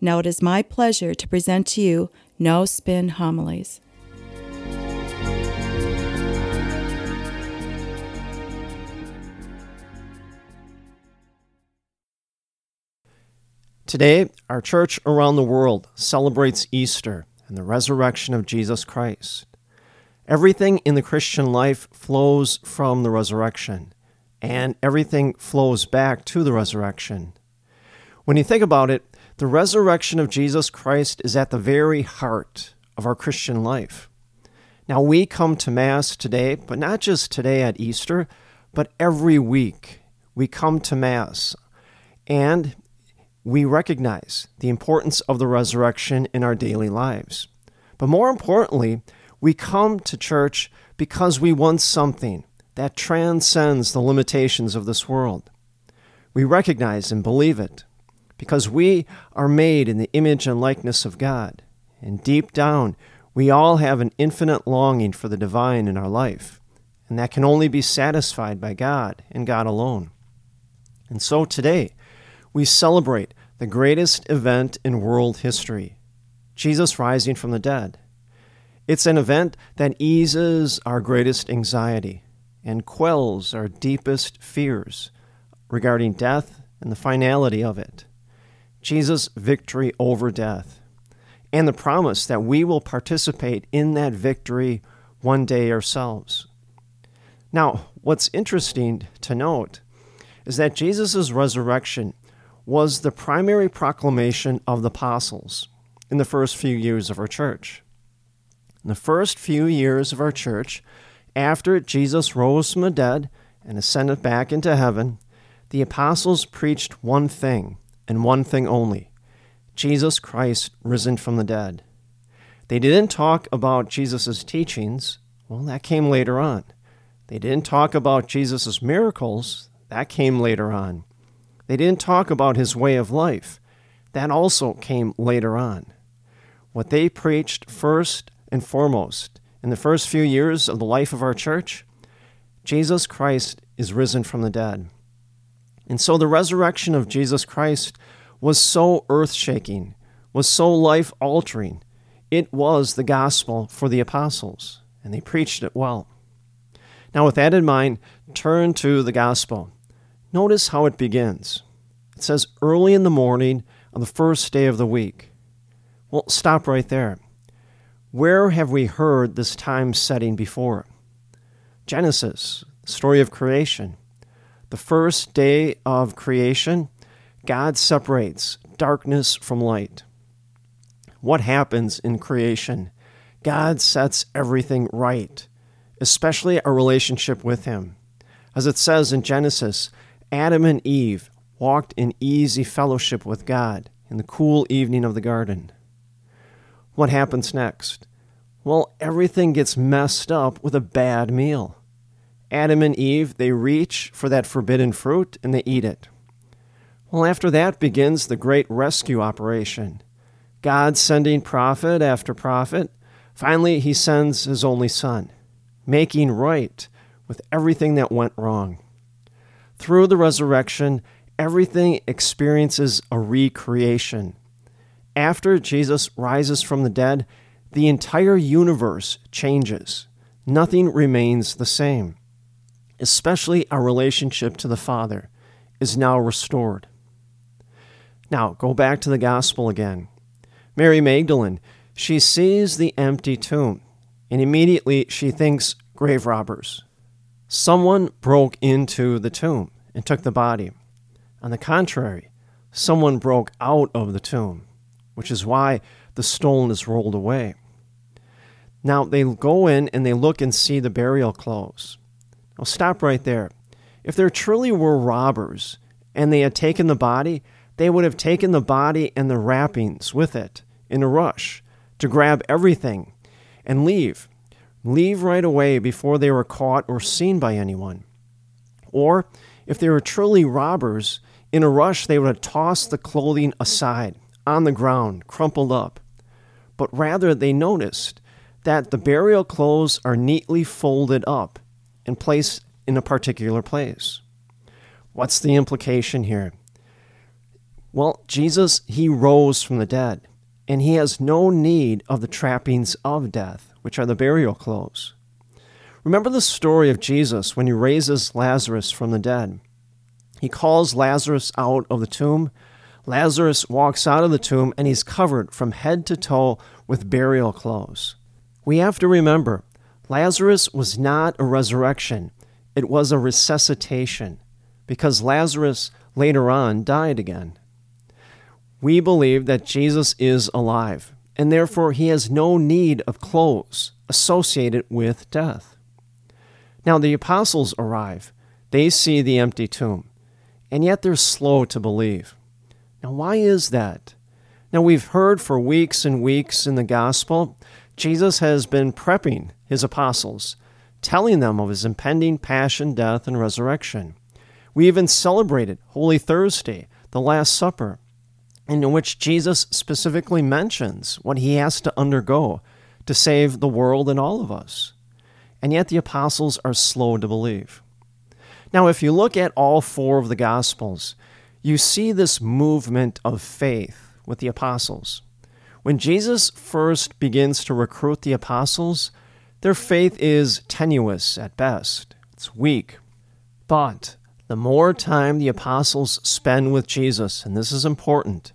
Now it is my pleasure to present to you No Spin Homilies. Today, our church around the world celebrates Easter and the resurrection of Jesus Christ. Everything in the Christian life flows from the resurrection, and everything flows back to the resurrection. When you think about it, the resurrection of Jesus Christ is at the very heart of our Christian life. Now, we come to Mass today, but not just today at Easter, but every week we come to Mass. And we recognize the importance of the resurrection in our daily lives. But more importantly, we come to church because we want something that transcends the limitations of this world. We recognize and believe it because we are made in the image and likeness of God. And deep down, we all have an infinite longing for the divine in our life, and that can only be satisfied by God and God alone. And so today, we celebrate the greatest event in world history Jesus rising from the dead. It's an event that eases our greatest anxiety and quells our deepest fears regarding death and the finality of it. Jesus' victory over death, and the promise that we will participate in that victory one day ourselves. Now, what's interesting to note is that Jesus' resurrection was the primary proclamation of the apostles in the first few years of our church. In the first few years of our church, after Jesus rose from the dead and ascended back into heaven, the apostles preached one thing and one thing only Jesus Christ risen from the dead. They didn't talk about Jesus' teachings, well, that came later on. They didn't talk about Jesus' miracles, that came later on. They didn't talk about his way of life. That also came later on. What they preached first and foremost in the first few years of the life of our church Jesus Christ is risen from the dead. And so the resurrection of Jesus Christ was so earth shaking, was so life altering. It was the gospel for the apostles, and they preached it well. Now, with that in mind, turn to the gospel. Notice how it begins. It says, early in the morning on the first day of the week. Well, stop right there. Where have we heard this time setting before? Genesis, the story of creation. The first day of creation, God separates darkness from light. What happens in creation? God sets everything right, especially our relationship with Him. As it says in Genesis, Adam and Eve walked in easy fellowship with God in the cool evening of the garden. What happens next? Well, everything gets messed up with a bad meal. Adam and Eve, they reach for that forbidden fruit and they eat it. Well, after that begins the great rescue operation. God sending prophet after prophet. Finally, he sends his only son, making right with everything that went wrong. Through the resurrection, everything experiences a recreation. After Jesus rises from the dead, the entire universe changes. Nothing remains the same. Especially our relationship to the Father is now restored. Now, go back to the gospel again. Mary Magdalene, she sees the empty tomb, and immediately she thinks grave robbers. Someone broke into the tomb and took the body. On the contrary, someone broke out of the tomb, which is why the stone is rolled away. Now they go in and they look and see the burial clothes. Now stop right there. If there truly were robbers and they had taken the body, they would have taken the body and the wrappings with it in a rush to grab everything and leave. Leave right away before they were caught or seen by anyone. Or, if they were truly robbers, in a rush they would have tossed the clothing aside, on the ground, crumpled up. But rather they noticed that the burial clothes are neatly folded up and placed in a particular place. What's the implication here? Well, Jesus, he rose from the dead, and he has no need of the trappings of death, which are the burial clothes. Remember the story of Jesus when he raises Lazarus from the dead. He calls Lazarus out of the tomb. Lazarus walks out of the tomb and he's covered from head to toe with burial clothes. We have to remember Lazarus was not a resurrection, it was a resuscitation because Lazarus later on died again. We believe that Jesus is alive, and therefore he has no need of clothes associated with death. Now the apostles arrive. They see the empty tomb, and yet they're slow to believe. Now, why is that? Now, we've heard for weeks and weeks in the gospel, Jesus has been prepping his apostles, telling them of his impending passion, death, and resurrection. We even celebrated Holy Thursday, the Last Supper, in which Jesus specifically mentions what he has to undergo to save the world and all of us. And yet the apostles are slow to believe. Now, if you look at all four of the Gospels, you see this movement of faith with the apostles. When Jesus first begins to recruit the apostles, their faith is tenuous at best, it's weak. But the more time the apostles spend with Jesus, and this is important,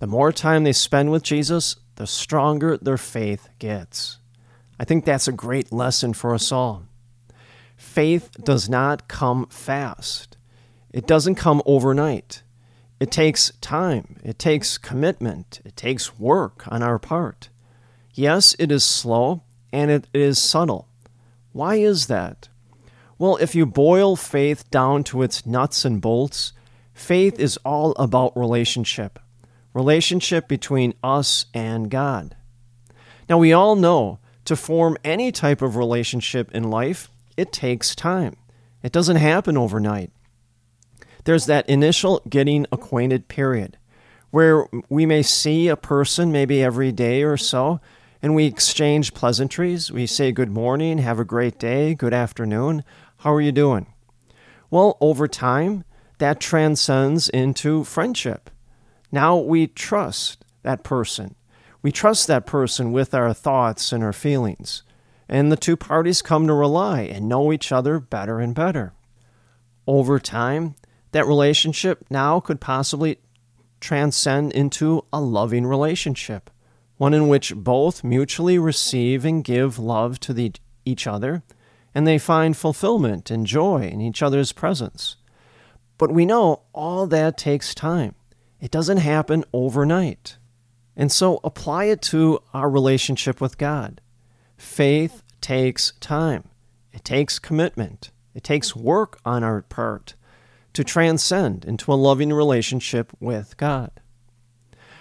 the more time they spend with Jesus, the stronger their faith gets. I think that's a great lesson for us all. Faith does not come fast, it doesn't come overnight. It takes time, it takes commitment, it takes work on our part. Yes, it is slow and it is subtle. Why is that? Well, if you boil faith down to its nuts and bolts, faith is all about relationship relationship between us and God. Now, we all know to form any type of relationship in life, it takes time. It doesn't happen overnight. There's that initial getting acquainted period where we may see a person maybe every day or so, and we exchange pleasantries. We say good morning, have a great day, good afternoon. How are you doing? Well, over time, that transcends into friendship. Now we trust that person. We trust that person with our thoughts and our feelings. And the two parties come to rely and know each other better and better. Over time, that relationship now could possibly transcend into a loving relationship, one in which both mutually receive and give love to the, each other and they find fulfillment and joy in each other's presence. But we know all that takes time. It doesn't happen overnight. And so apply it to our relationship with God. Faith takes time, it takes commitment, it takes work on our part to transcend into a loving relationship with God.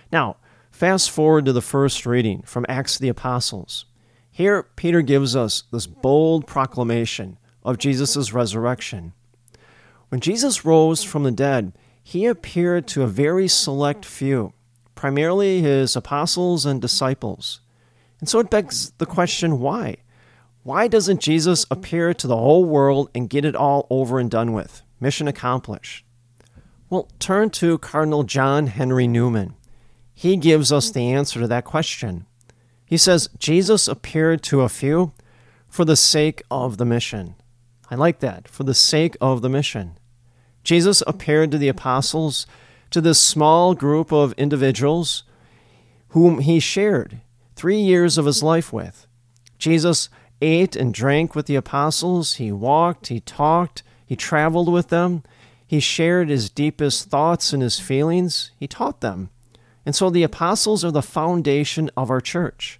Now, fast forward to the first reading from Acts of the Apostles. Here, Peter gives us this bold proclamation of Jesus' resurrection. When Jesus rose from the dead, he appeared to a very select few, primarily his apostles and disciples. And so it begs the question why? Why doesn't Jesus appear to the whole world and get it all over and done with? Mission accomplished. Well, turn to Cardinal John Henry Newman. He gives us the answer to that question. He says, Jesus appeared to a few for the sake of the mission. I like that, for the sake of the mission. Jesus appeared to the apostles, to this small group of individuals whom he shared three years of his life with. Jesus ate and drank with the apostles, he walked, he talked, he traveled with them, he shared his deepest thoughts and his feelings, he taught them. And so the apostles are the foundation of our church.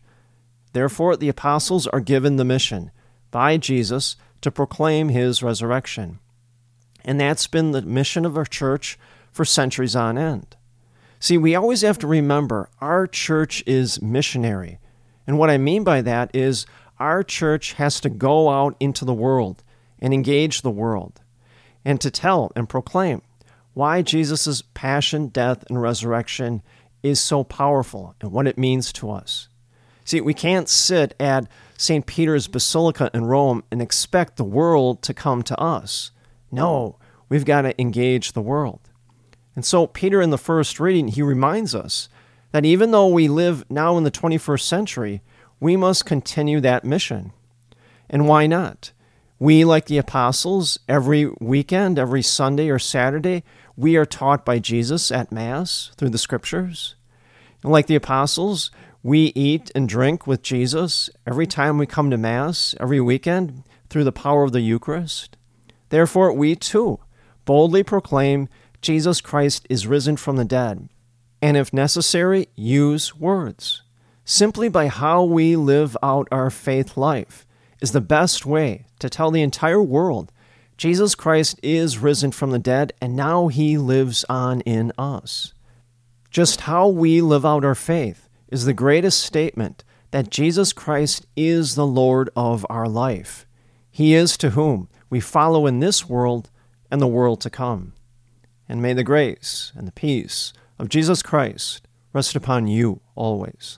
Therefore, the apostles are given the mission by Jesus to proclaim his resurrection. And that's been the mission of our church for centuries on end. See, we always have to remember our church is missionary. And what I mean by that is our church has to go out into the world and engage the world and to tell and proclaim why Jesus' passion, death, and resurrection is so powerful and what it means to us. See, we can't sit at St. Peter's Basilica in Rome and expect the world to come to us. No, we've got to engage the world. And so, Peter, in the first reading, he reminds us that even though we live now in the 21st century, we must continue that mission. And why not? We, like the apostles, every weekend, every Sunday or Saturday, we are taught by Jesus at Mass through the Scriptures. And like the apostles, we eat and drink with Jesus every time we come to Mass, every weekend, through the power of the Eucharist. Therefore, we too boldly proclaim Jesus Christ is risen from the dead, and if necessary, use words. Simply by how we live out our faith life is the best way to tell the entire world Jesus Christ is risen from the dead, and now he lives on in us. Just how we live out our faith is the greatest statement that Jesus Christ is the Lord of our life. He is to whom we follow in this world and the world to come and may the grace and the peace of Jesus Christ rest upon you always.